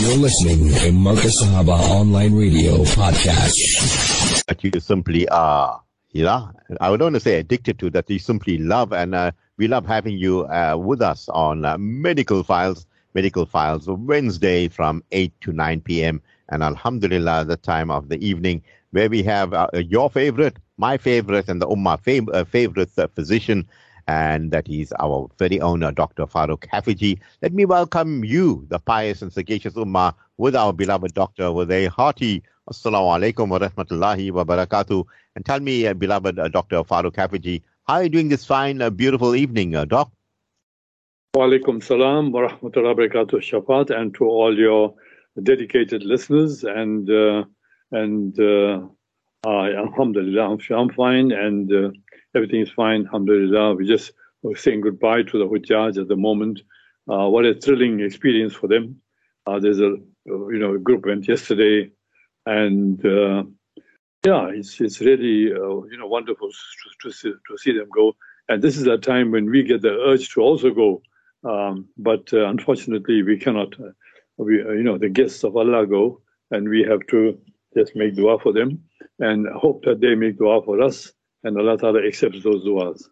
You're listening to Markaz Sahaba Online Radio Podcast. That you simply are, you know, I don't want to say addicted to, that you simply love. And uh, we love having you uh, with us on uh, Medical Files, Medical Files, Wednesday from 8 to 9 p.m. And Alhamdulillah, the time of the evening where we have uh, your favorite, my favorite, and the Ummah fav- uh, favorite uh, physician, and that is our very own uh, Dr. Farouk Hafiji. Let me welcome you, the pious and sagacious Ummah, with our beloved doctor with a hearty Assalamu alaikum wa rahmatullahi wa barakatuh. And tell me, uh, beloved uh, Dr. Farouk Hafiji, how are you doing this fine, uh, beautiful evening, uh, Doc? Wa alaikum salam wa rahmatullahi wa barakatuh, Shafaat, and to all your dedicated listeners. And, uh, and I, alhamdulillah, I'm, I'm fine, and everything is fine, alhamdulillah. We just saying goodbye to the Hujjaj at the moment. Uh, what a thrilling experience for them. Uh, there's a you know a group went yesterday, and uh, yeah, it's it's really uh, you know wonderful to, to see, to see them go. And this is a time when we get the urge to also go, um, but uh, unfortunately we cannot. Uh, we you know the guests of Allah go, and we have to just make dua for them and hope that they make dua for us, and Allah Taala accepts those duas.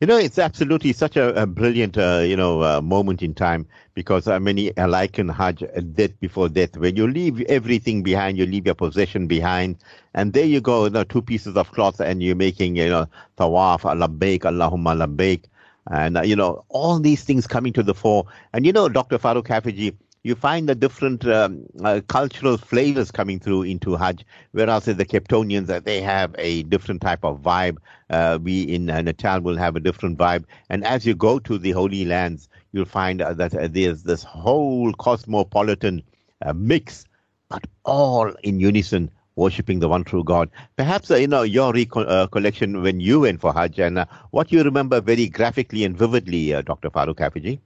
You know, it's absolutely such a, a brilliant, uh, you know, uh, moment in time because uh, many liken Hajj uh, death before death. When you leave everything behind, you leave your possession behind, and there you go, you know, two pieces of cloth, and you're making, you know, tawaf, labbaik, Allahumma labbaik, and uh, you know, all these things coming to the fore. And you know, Dr. Farouk Hafiji, you find the different um, uh, cultural flavors coming through into Hajj, whereas the Capetonians, uh, they have a different type of vibe. Uh, we in uh, Natal will have a different vibe. And as you go to the Holy Lands, you'll find uh, that uh, there's this whole cosmopolitan uh, mix, but all in unison, worshipping the one true God. Perhaps, uh, you know, your recollection when you went for Hajj and uh, what you remember very graphically and vividly, uh, Dr. Farouk Hafiji.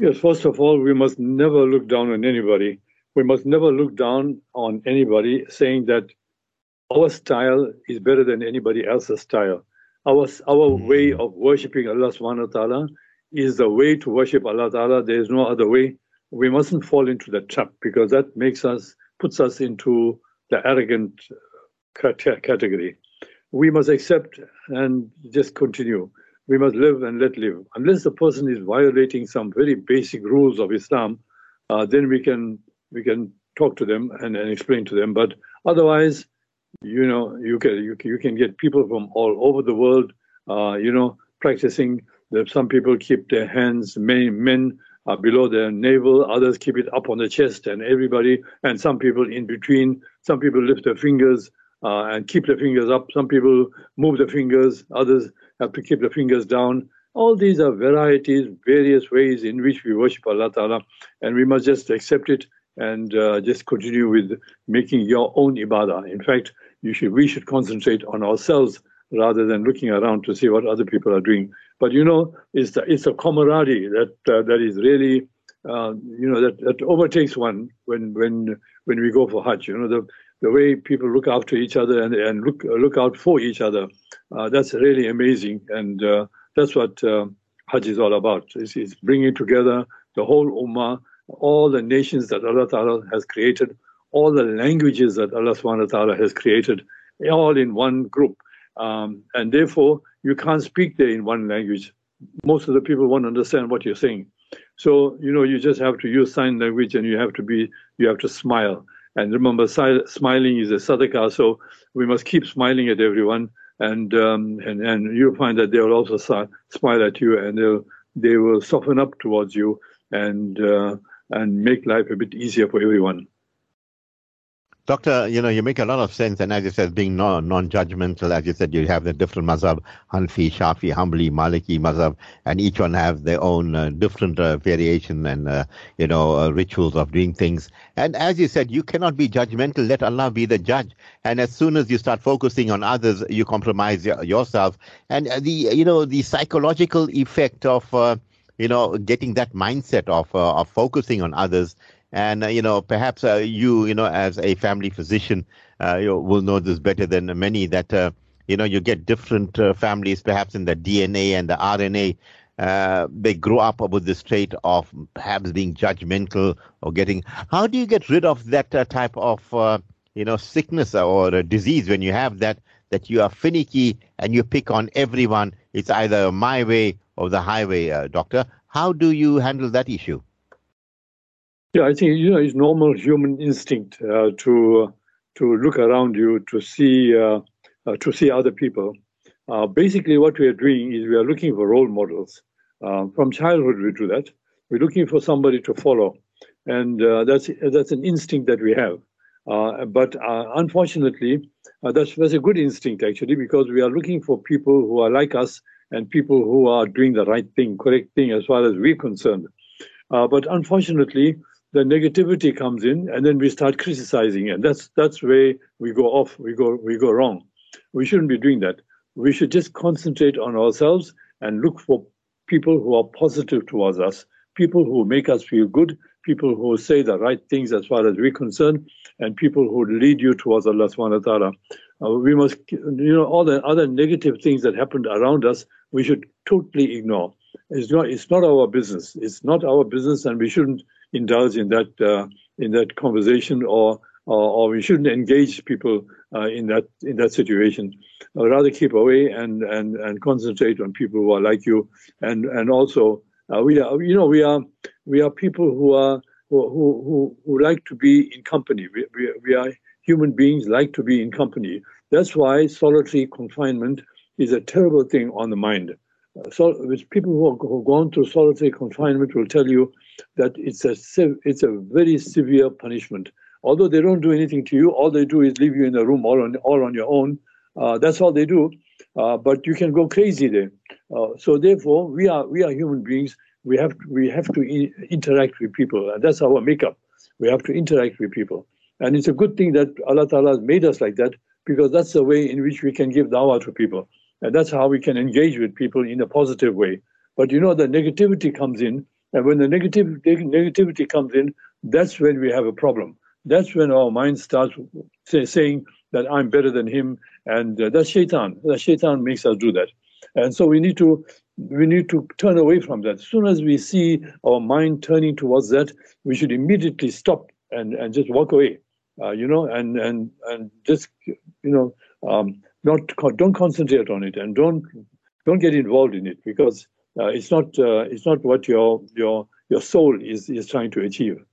Yes, first of all, we must never look down on anybody. We must never look down on anybody saying that our style is better than anybody else's style. Our, our Mhm. way of worshipping Allah subhanahu wa ta'ala is the way to worship Allah ta'ala. There is no other way. We mustn't fall into that trap because that makes us, puts us into the arrogant category. We must accept and just continue. We must live and let live. Unless the person is violating some very basic rules of Islam, uh, then we can we can talk to them and, and explain to them. But otherwise, you know, you can you you can get people from all over the world, uh, you know, practicing. Some people keep their hands, men, men are below their navel, others keep it up on the chest, and everybody, and some people in between. Some people lift their fingers uh, and keep their fingers up. Some people move their fingers. Others have to keep the fingers down. All these are varieties, various ways in which we worship Allah Ta'ala, and we must just accept it and uh, just continue with making your own ibadah. In fact, you should, we should concentrate on ourselves rather than looking around to see what other people are doing. But you know, it's the, it's a camaraderie that uh, that is really uh, you know that, that overtakes one when when when we go for Hajj. You know the the way people look after each other and, and look look out for each other. Uh, that's really amazing, and uh, that's what uh, Hajj is all about. It's, it's bringing together the whole ummah, all the nations that Allah Ta'ala has created, all the languages that Allah Subhanahu Ta'ala has created, all in one group. Um, and therefore, you can't speak there in one language. Most of the people won't understand what you're saying. So, you know, you just have to use sign language and you have to be, you have to smile. And remember, si- smiling is a sadaqah, so we must keep smiling at everyone. And um, and and you'll find that they'll also si- smile at you, and they'll they will soften up towards you, and uh, and make life a bit easier for everyone. Doctor, you know, you make a lot of sense, and as you said, being non non-judgmental, as you said, you have the different mazhab, Hanfi, Shafi, Hanbali, Maliki mazhab, and each one have their own uh, different uh, variation and uh, you know uh, rituals of doing things. And as you said, you cannot be judgmental. Let Allah be the judge. And as soon as you start focusing on others, you compromise y- yourself. And uh, the you know the psychological effect of uh, you know getting that mindset of of focusing on others and uh, you know perhaps uh, you you know as a family physician uh, you will know this better than many that you know you get different families perhaps in the DNA and the RNA uh, they grow up with this trait of perhaps being judgmental or getting. How do you get rid of that uh, type of uh, you know sickness or disease when you have that that you are finicky and you pick on everyone? It's either my way or the highway, doctor. How do you handle that issue? Yeah, I think you know it's normal human instinct uh, to to look around you to see uh, to see other people. basically, what we are doing is we are looking for role models uh, from childhood, we do that. We're looking for somebody to follow, and uh, that's that's an instinct that we have. Uh, but uh, unfortunately, uh, that's that's a good instinct actually because we are looking for people who are like us and people who are doing the right thing, correct thing as far as we're concerned. Uh, but unfortunately, the negativity comes in, and then we start criticizing, and that's that's where we go off. We go we go wrong. We shouldn't be doing that. We should just concentrate on ourselves and look for people who are positive towards us, people who make us feel good, people who say the right things as far as we're concerned, and people who lead you towards Allah subhanahu wa ta'ala. Uh, we must, you know, all the other negative things that happened around us, we should totally ignore. It's not, it's not our business. It's not our business, and we shouldn't indulge in that, uh, in that conversation or or, or we shouldn't engage people uh, in that in that situation. I'd rather keep away and, and, and concentrate on people who are like you, and and also uh, we are you know we are we are people who are who who, who like to be in company. We, we, we are human beings like to be in company. That's why solitary confinement is a terrible thing on the mind. So, with people who have gone through solitary confinement will tell you that it's a it's a very severe punishment although they don't do anything to you, all they do is leave you in a room all on all on your own. Uh, that's all they do. Uh, but you can go crazy there. Uh, so therefore, we are we are human beings. We have to, we have to I- interact with people, and that's our makeup. We have to interact with people, and it's a good thing that Allah Taala has made us like that because that's the way in which we can give dawah to people, and that's how we can engage with people in a positive way. But you know, the negativity comes in, and when the negative negativity comes in, that's when we have a problem that's when our mind starts say, saying that I'm better than him, and uh, that's shaitan. That shaitan makes us do that, and so we need to we need to turn away from that. As soon as we see our mind turning towards that, we should immediately stop and, and just walk away, uh, you know, and and and just you know um, not don't concentrate on it and don't don't get involved in it because uh, it's not uh, it's not what your your your soul is is trying to achieve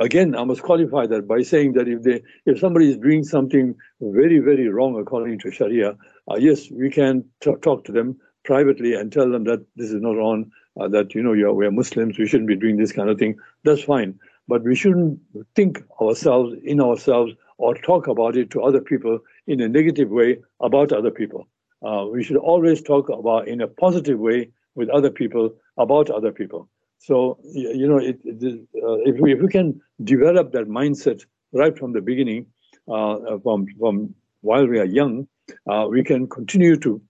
again, I must qualify that by saying that if they, if somebody is doing something very, very wrong according to Sharia, uh, yes, we can t- talk to them privately and tell them that this is not on, uh, that you know you're, we're Muslims, we shouldn't be doing this kind of thing. That's fine, but we shouldn't think ourselves in ourselves or talk about it to other people in a negative way about other people. Uh, we should always talk about in a positive way with other people about other people. So you know, it, it, uh, if we if we can develop that mindset right from the beginning, uh, from from while we are young, uh, we can continue to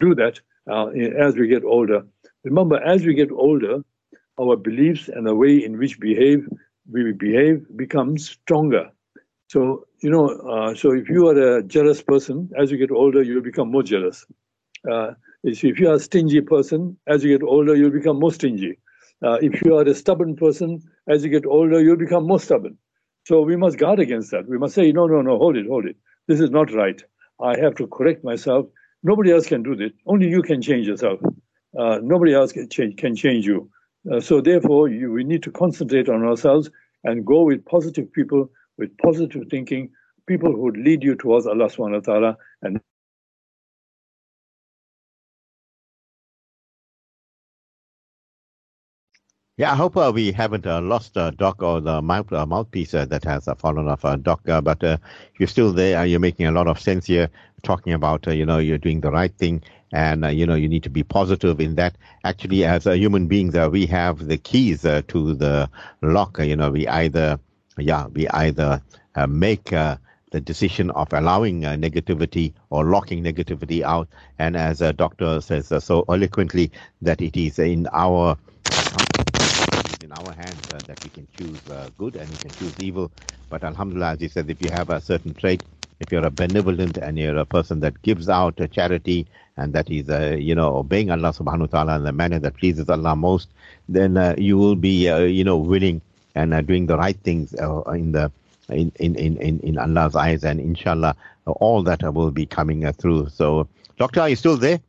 do that uh, as we get older. Remember, as we get older, our beliefs and the way in which behave we behave becomes stronger. So you know, uh, so if you are a jealous person, as you get older, you will become more jealous. Uh, if you are a stingy person, as you get older, you'll become more stingy. Uh, if you are a stubborn person, as you get older, you'll become more stubborn. So we must guard against that. We must say, no, no, no, hold it, hold it. This is not right. I have to correct myself. Nobody else can do this. Only you can change yourself. Uh, nobody else can change, can change you. Uh, so therefore, you, we need to concentrate on ourselves and go with positive people, with positive thinking, people who would lead you towards Allah subhanahu wa ta'ala and Yeah, I hope uh, we haven't uh, lost uh, Doc or the mouth, uh, mouthpiece uh, that has uh, fallen off Doc. But you're still there. You're making a lot of sense here, talking about, you know, you're doing the right thing. And, you know, you need to be positive in that. Actually, as uh, human beings, we have the keys to the lock. You know, we either, yeah, we either uh, make uh, the decision of allowing uh, negativity or locking negativity out. And as a doctor says uh, so eloquently, that it is in our in our hands uh, that we can choose uh, good and we can choose evil. But Alhamdulillah, as you said, if you have a certain trait, if you're a benevolent and you're a person that gives out a charity and that is, uh, you know, obeying Allah subhanahu wa ta'ala in the manner that pleases Allah most, then uh, you will be, uh, you know, willing and uh, doing the right things uh, in the in, in, in, in Allah's eyes and inshallah all that will be coming through. So, Doctor, are you still there?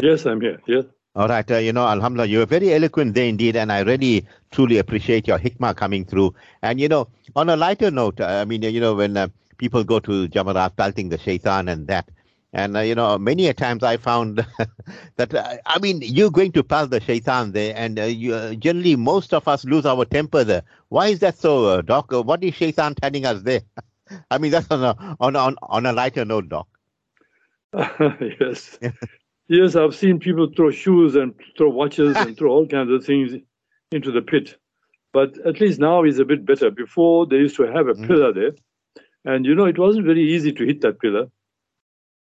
Yes, I'm here. Yes. All right, uh, you know, Alhamdulillah, you're very eloquent there indeed, and I really truly appreciate your hikmah coming through. And you know, on a lighter note, I mean, you know, when uh, people go to Jamarat pelting the shaitan and that, and uh, you know, many a times I found that uh, I mean, you're going to pass the shaitan there, and uh, you, uh, generally most of us lose our temper there. Why is that so, Doc? what is shaitan telling us there? I mean, that's on a on on on a lighter note, Doc. yes. Yes, I've seen people throw shoes and throw watches and throw all kinds of things into the pit. But at least now it's a bit better. Before they used to have a mm. pillar there, and you know it wasn't very easy to hit that pillar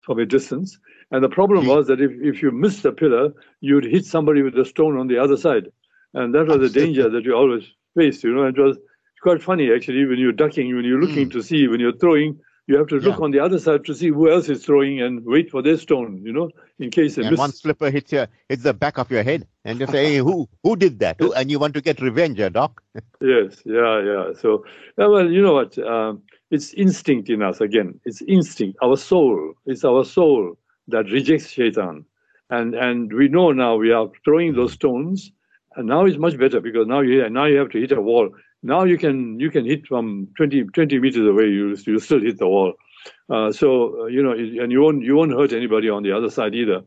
from a distance. And the problem mm. was that if, if you missed the pillar, you'd hit somebody with a stone on the other side. And that was the danger that you always faced, you know. It was quite funny actually when you're ducking, when you're looking mm. to see, when you're throwing, you have to look yeah. on the other side to see who else is throwing and wait for their stone, you know, in case and miss. one slipper hits your hits the back of your head, and you say, hey, "Who who did that?" Who, and you want to get revenge, uh, Doc? yes, yeah, yeah. So, well, you know what? Um, it's instinct in us again. It's instinct. Our soul. It's our soul that rejects shaitan, and and we know now we are throwing those stones, and now it's much better because now you now you have to hit a wall. Now you can you can hit from 20, 20 meters away. You you still hit the wall. Uh, so uh, you know, and you won't you won't hurt anybody on the other side either.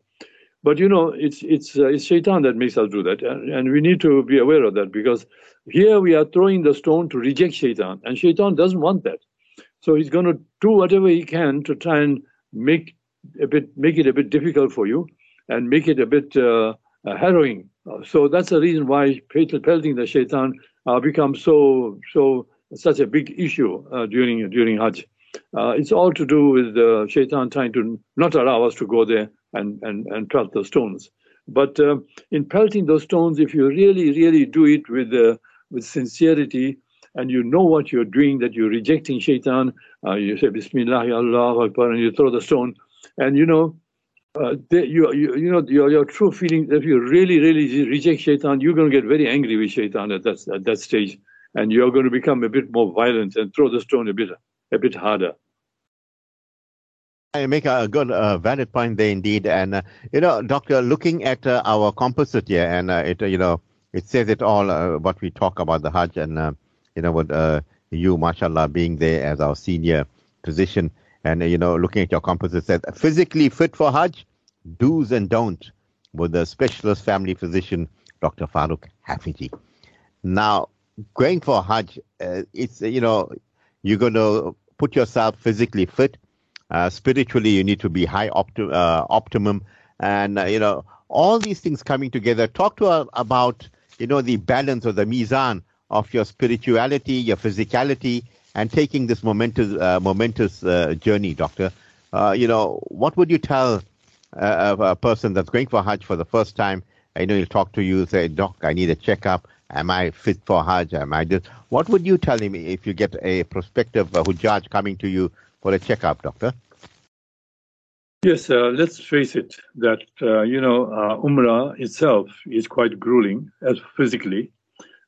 But you know, it's it's uh, it's shaitan that makes us do that, and, and we need to be aware of that because here we are throwing the stone to reject shaitan, and shaitan doesn't want that. So he's going to do whatever he can to try and make a bit make it a bit difficult for you, and make it a bit uh, uh harrowing. So that's the reason why pelting the shaitan uh, becomes so so such a big issue uh, during during Hajj. Uh, it's all to do with uh, Shaitan trying to not allow us to go there and and and pelt the stones. But uh, in pelting those stones, if you really really do it with with sincerity and you know what you're doing, that you're rejecting Shaitan, uh, you say Bismillah, Allah Akbar, and you throw the stone, and you know. Uh, you, you, you know your, your true feeling if you really really reject shaitan you're going to get very angry with shaitan at that, at that stage and you're going to become a bit more violent and throw the stone a bit a bit harder. I make a good, uh, valid point there indeed, and uh, you know, Doctor, looking at uh, our composite here, and uh, it, you know, it says it all uh, what we talk about the Hajj, and uh, you know, what you, mashallah, being there as our senior physician, and you know, looking at your composite says physically fit for Hajj, do's and don'ts, with the specialist family physician, Dr. Farouk Hafiji. Now, going for Hajj, it's you know, you're going to put yourself physically fit. Uh, spiritually, you need to be high opti- uh, optimum, and uh, you know all these things coming together. Talk to us about you know the balance or the mizan of your spirituality, your physicality, and taking this momentous uh, momentous uh, journey, Doctor. Uh, you know what would you tell a person that's going for Hajj for the first time? I know he'll talk to you, say, Doc, I need a checkup. Am I fit for Hajj? Am I this? What would you tell him if you get a prospective uh, Hujjaj coming to you for a checkup, doctor? Yes, uh, let's face it that, uh, you know, uh, Umrah itself is quite grueling as physically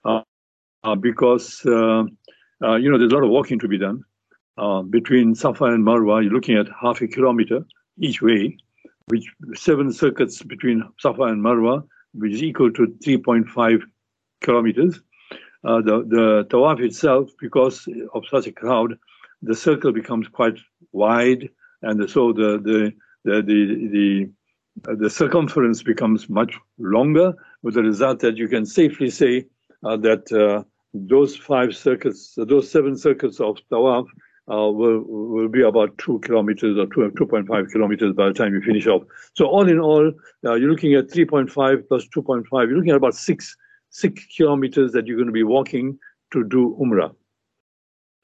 uh, uh, because, uh, you know, there's a lot of walking to be done. between Safa and Marwa, you're looking at half a kilometer each way, which seven circuits between Safa and Marwa, which is equal to 3.5 kilometers. Uh, the, the tawaf itself, because of such a crowd, the circle becomes quite wide, and so the the the the, the, uh, the circumference becomes much longer, with the result that you can safely say uh, that uh, those five circuits, those seven circuits of tawaf, uh, will will be about two kilometers or two two point five kilometers by the time you finish off. So all in all, uh, you're looking at three point five plus two point five. You're looking at about six six kilometers that you're going to be walking to do Umrah.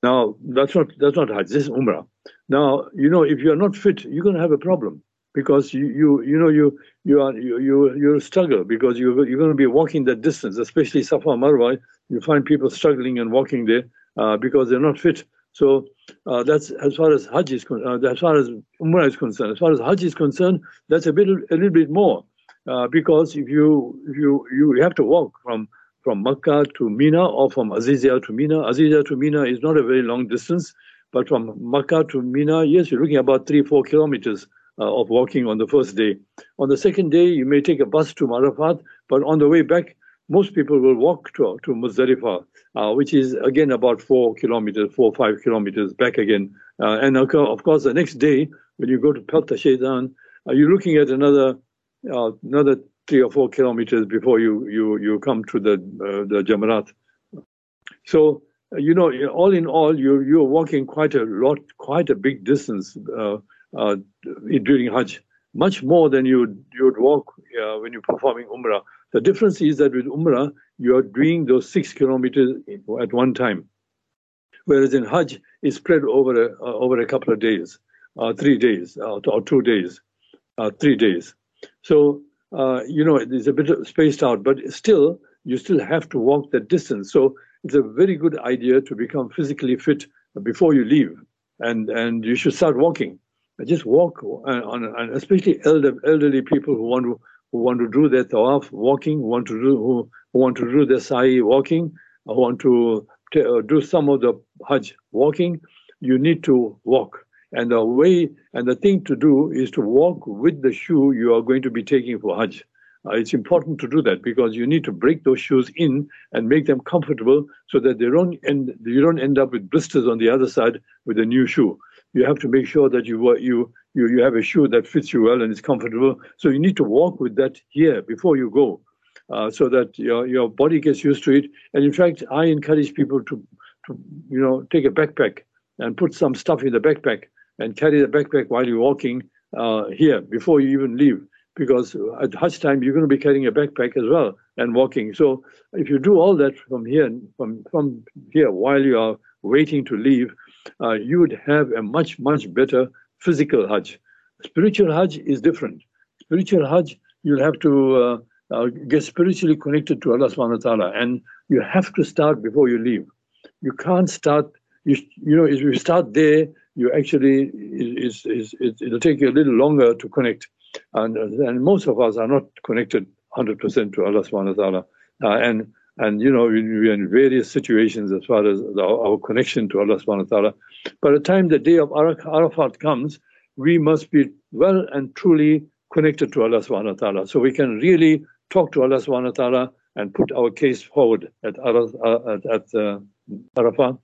Now, that's not that's not Hajj, this is Umrah. Now, you know, if you're not fit, you're going to have a problem because you you you know you you are you you you struggle because you you're going to be walking that distance, especially Safa Marwa. You find people struggling and walking there uh, because they're not fit. So uh, that's as far as Hajj is concerned. Uh, as far as Umrah is concerned. As far as Hajj is concerned, that's a bit a little bit more uh, because if you you you have to walk from from Makkah to Mina or from Azizia to Mina. Azizia to Mina is not a very long distance, but from Makkah to Mina, yes, you're looking about three four kilometers uh, of walking on the first day. On the second day, you may take a bus to Arafat, but on the way back, most people will walk to, to Muzdalifah, uh, which is again about four kilometers, four or five kilometers back again. Uh, and of course, the next day, when you go to Pelt Shaitan, uh, you're looking at another uh, another three or four kilometers before you you you come to the uh, the Jamarat. So you know, all in all, you you're walking quite a lot, quite a big distance uh, uh, during Hajj, much more than you would you would walk uh, when you're performing Umrah. The difference is that with Umrah, you are doing those six kilometers at one time, whereas in Hajj, it's spread over a, uh, over a couple of days, uh, three days, uh, or two days, uh, three days. So, you know, it's a bit spaced out, but still, you still have to walk that distance. So it's a very good idea to become physically fit before you leave, and and you should start walking. Just walk, on, on especially elder, elderly people who want to who want to do their tawaf walking, who want to do who, who want to do their sa'i walking, who want to uh, do some of the hajj walking, you need to walk. And the way and the thing to do is to walk with the shoe you are going to be taking for hajj. Uh, it's important to do that because you need to break those shoes in and make them comfortable so that they don't end, you don't end up with blisters on the other side with a new shoe. You have to make sure that you you you, you have a shoe that fits you well and is comfortable. So you need to walk with that here before you go, uh, so that your your body gets used to it. And in fact, I encourage people to to you know take a backpack and put some stuff in the backpack and carry the backpack while you're walking uh, here before you even leave. Because at Hajj time you're going to be carrying a backpack as well and walking. So if you do all that from here, from from here while you are waiting to leave, uh, you would have a much much better physical Hajj. Spiritual Hajj is different. Spiritual Hajj, you'll have to uh, uh, get spiritually connected to Allah subhanahu wa ta'ala, and you have to start before you leave. You can't start, you, you know, if you start there, you actually, is, is, it'll take you a little longer to connect. And, and most of us are not connected 100% to Allah subhanahu wa ta'ala. Uh, and and you know we're in various situations as far as our connection to Allah subhanahu wa ta'ala. By the time the day of Arafat comes, we must be well and truly connected to Allah subhanahu wa ta'ala. So we can really talk to Allah subhanahu wa ta'ala and put our case forward at, uh, at, at uh, Arafat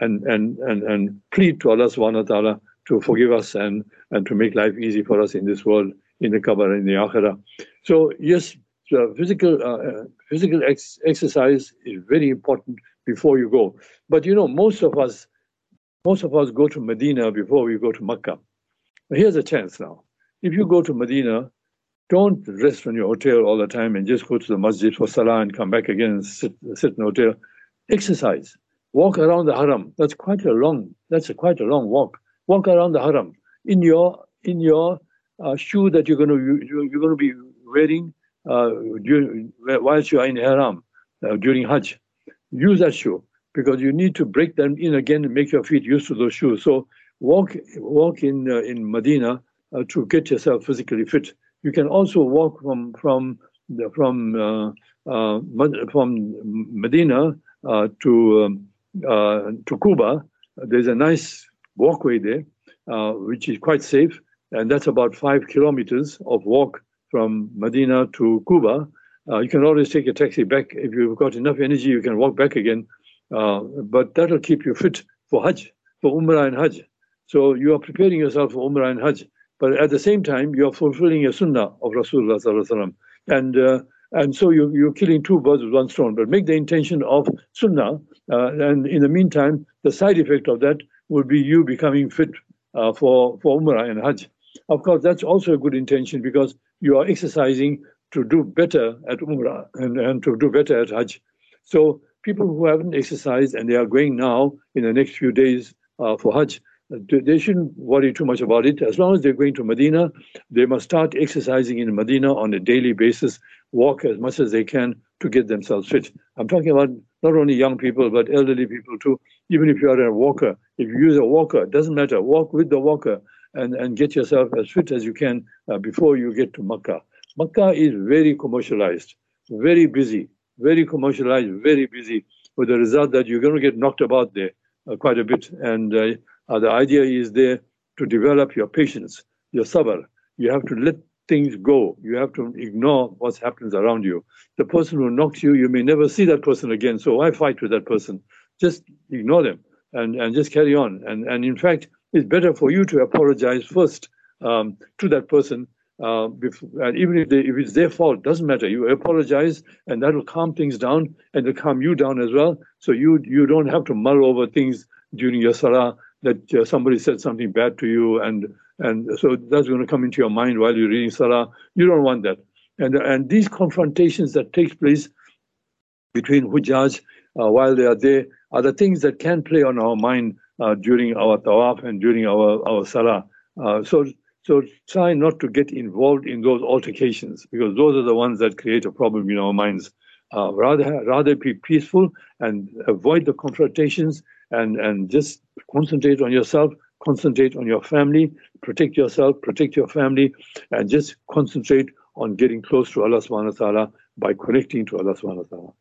and, and, and, and plead to Allah subhanahu wa ta'ala to forgive us and, and to make life easy for us in this world, in the Qabr, in the Akhirah. So yes, so physical uh, uh, physical ex- exercise is very important before you go. But you know, most of us most of us go to Medina before we go to Mecca. Here's a chance now. If you go to Medina, don't rest on your hotel all the time and just go to the masjid for salah and come back again and sit, sit in the hotel. Exercise. Walk around the haram. That's quite a long. That's a quite a long walk. Walk around the haram in your in your uh, shoe that you're going to you're going to be wearing uh, whilst you are in Haram uh, during Hajj. Use that shoe because you need to break them in again and make your feet used to those shoes. So walk walk in uh, in Medina uh, to get yourself physically fit. You can also walk from from the, from uh, uh from Medina to um, to Quba. There's a nice walkway there, which is quite safe, and that's about five kilometers of walk from Medina to Quba, Uh, you can always take a taxi back. If you've got enough energy, you can walk back again. Uh, but that'll keep you fit for Hajj, for Umrah and Hajj. So you are preparing yourself for Umrah and Hajj. But at the same time, you are fulfilling a sunnah of Rasulullah. And uh, and so you, you're killing two birds with one stone. But make the intention of sunnah. Uh, and in the meantime, the side effect of that will be you becoming fit uh, for, for Umrah and Hajj. Of course, that's also a good intention because you are exercising to do better at Umrah and, and to do better at Hajj. So people who haven't exercised and they are going now in the next few days uh, for Hajj, they shouldn't worry too much about it. As long as they're going to Medina, they must start exercising in Medina on a daily basis, walk as much as they can to get themselves fit. I'm talking about not only young people, but elderly people too. Even if you are a walker, if you use a walker, it doesn't matter. Walk with the walker and, and get yourself as fit as you can uh, before you get to Makkah. Makkah is very commercialized, very busy, very commercialized, very busy, with the result that you're going to get knocked about there uh, quite a bit. And uh, uh, the idea is there to develop your patience, your sabr. You have to let things go. You have to ignore what happens around you. The person who knocks you, you may never see that person again. So why fight with that person? Just ignore them and, and just carry on. And, and in fact, it's better for you to apologize first um, to that person. Uh, before, and even if, they, if it's their fault, doesn't matter. You apologize, and that will calm things down, and it'll calm you down as well. So you you don't have to mull over things during your salah that uh, somebody said something bad to you, and and so that's going to come into your mind while you're reading salah. You don't want that, and and these confrontations that takes place between hujjaj uh, while they are there are the things that can play on our mind uh, during our tawaf and during our, our salah. Uh, so, so try not to get involved in those altercations because those are the ones that create a problem in our minds. Uh, rather, rather be peaceful and avoid the confrontations and, and just concentrate on yourself, concentrate on your family, protect yourself, protect your family, and just concentrate on getting close to Allah subhanahu wa ta'ala by connecting to Allah subhanahu wa ta'ala.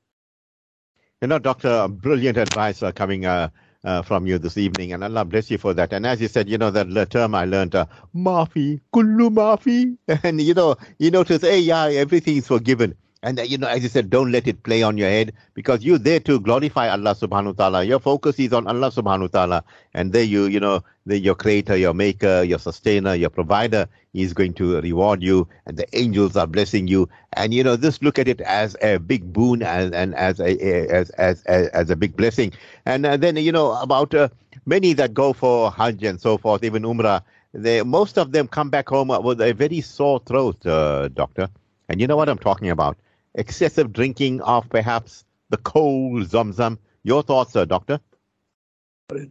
You know, Doctor, brilliant advice uh, coming uh, uh, from you this evening, and Allah bless you for that. And as you said, you know, that term I learned, uh, mafi, kullu mafi, and you know, you notice, hey, yeah, everything is forgiven. And uh, you know, as you said, don't let it play on your head because you're there to glorify Allah subhanahu wa ta'ala. Your focus is on Allah subhanahu wa ta'ala. And there you, you know, the, your creator, your maker, your sustainer, your provider is going to reward you and the angels are blessing you. And you know, just look at it as a big boon and, and as a, as, as, as, as a big blessing. And uh, then, you know, about uh, many that go for Hajj and so forth, even Umrah, they, most of them come back home with a very sore throat, uh, doctor. And you know what I'm talking about excessive drinking of perhaps the cold Zamzam. Your thoughts, sir, doctor?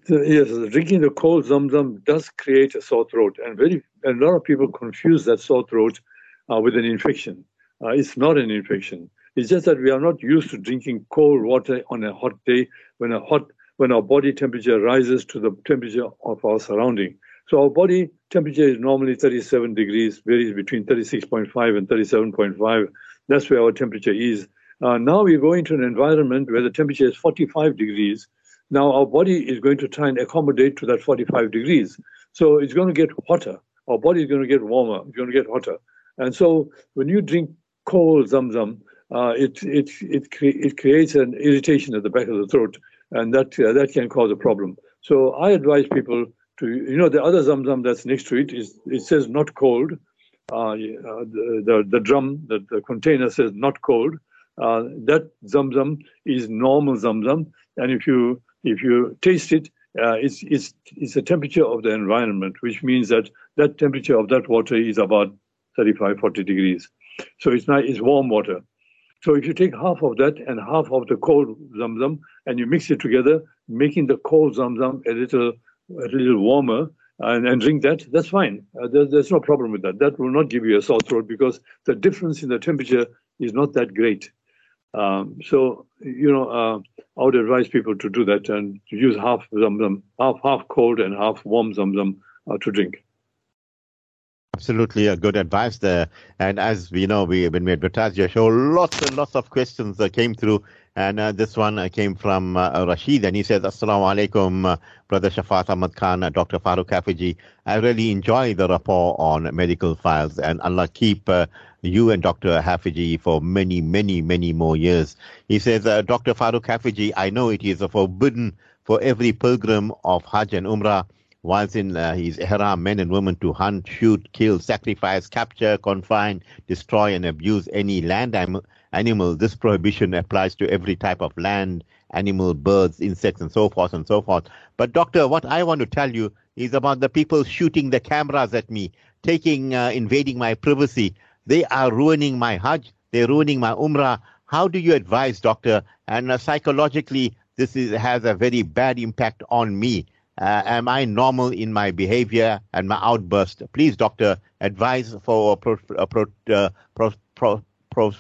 Yes, drinking the cold Zamzam does create a sore throat, and very a lot of people confuse that sore throat uh, with an infection. Uh, it's not an infection. It's just that we are not used to drinking cold water on a hot day when a hot when our body temperature rises to the temperature of our surrounding. So our body temperature is normally 37 degrees, varies between 36.5 and 37.5 that's where our temperature is. Uh, now we go into an environment where the temperature is 45 degrees. Now our body is going to try and accommodate to that 45 degrees. So it's going to get hotter. Our body is going to get warmer. It's going to get hotter. And so when you drink cold zamzam, uh, it, it, it, cre- it creates an irritation at the back of the throat, and that, uh, that can cause a problem. So I advise people to, you know, the other zamzam that's next to it is it says not cold, uh, the, the, the drum, the, the container says not cold. Uh, that zamzam is normal zamzam, and if you if you taste it, uh, it's it's it's the temperature of the environment, which means that that temperature of that water is about 35, 40 degrees. So it's not it's warm water. So if you take half of that and half of the cold zamzam and you mix it together, making the cold zamzam a little a little warmer, and, and drink that, that's fine. Uh, there, there's no problem with that. That will not give you a sore throat because the difference in the temperature is not that great. Um, so, you know, uh, I would advise people to do that and to use half zamzam, half half cold and half warm zamzam uh, to drink. Absolutely, a good advice there. And as we know, we when we advertised your show, lots and lots of questions that came through and uh, this one uh, came from uh, Rashid, and he says, Assalamu alaikum, uh, Brother Shafaat Ahmed Khan, uh, Dr. Farouk Hafiji. I really enjoy the rapport on medical files, and Allah keep uh, you and Dr. Hafiji for many, many, many more years. He says, Dr. Farouk Hafiji, I know it is forbidden for every pilgrim of Hajj and Umrah whilst in uh, his ihram, men and women to hunt, shoot, kill, sacrifice, capture, confine, destroy, and abuse any land animal. This prohibition applies to every type of land, animal, birds, insects, and so forth and so forth. But, doctor, what I want to tell you is about the people shooting the cameras at me, taking, uh, invading my privacy. They are ruining my Hajj. They're ruining my Umrah. How do you advise, doctor? And uh, psychologically, this is, has a very bad impact on me. Uh, am I normal in my behavior and my outburst? Please, doctor, advise for pro, pro, uh, pro, pro, pro,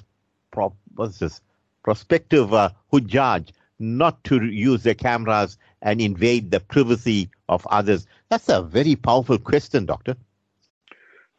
pro, what's this? prospective uh, hujjaj not to use their cameras and invade the privacy of others. That's a very powerful question, doctor.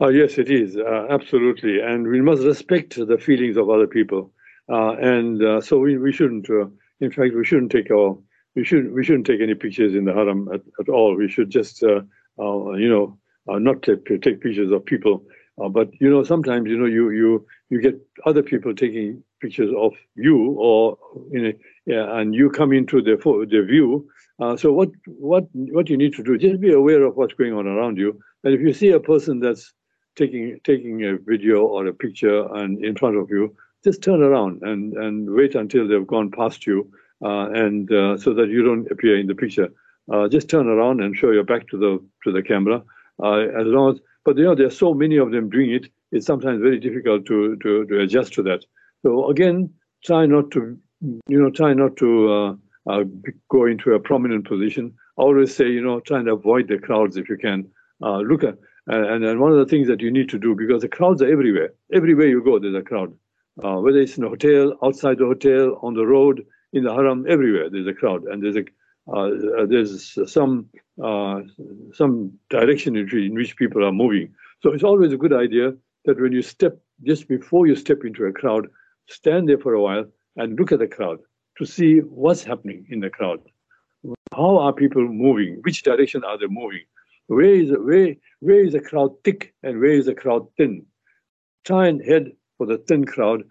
Uh, yes, it is uh, absolutely, and we must respect the feelings of other people, uh, and uh, so we, we shouldn't. Uh, in fact, we shouldn't take our we shouldn't we shouldn't take any pictures in the haram at, at all. We should just uh, you know not take, take pictures of people. but you know, sometimes you know you you you get other people taking pictures of you, or you know, yeah, and you come into the the view. so what what what you need to do? Just be aware of what's going on around you, and if you see a person that's taking taking a video or a picture and in front of you, just turn around and and wait until they've gone past you, uh, and uh, so that you don't appear in the picture. Uh, just turn around and show your back to the to the camera. Uh, as long as, but you know, there are so many of them doing it. It's sometimes very difficult to to, to adjust to that. So again, try not to you know try not to uh, uh, go into a prominent position. I always say you know try and avoid the crowds if you can. look at and, and one of the things that you need to do, because the crowds are everywhere. Everywhere you go, there's a crowd. Uh, whether it's in a hotel, outside the hotel, on the road, in the haram, everywhere there's a crowd, and there's a uh, there's some uh, some direction in which, in which people are moving. So it's always a good idea that when you step just before you step into a crowd, stand there for a while and look at the crowd to see what's happening in the crowd. How are people moving? Which direction are they moving? Where is where where is the crowd thick and where is the crowd thin? Try and head for the thin crowd,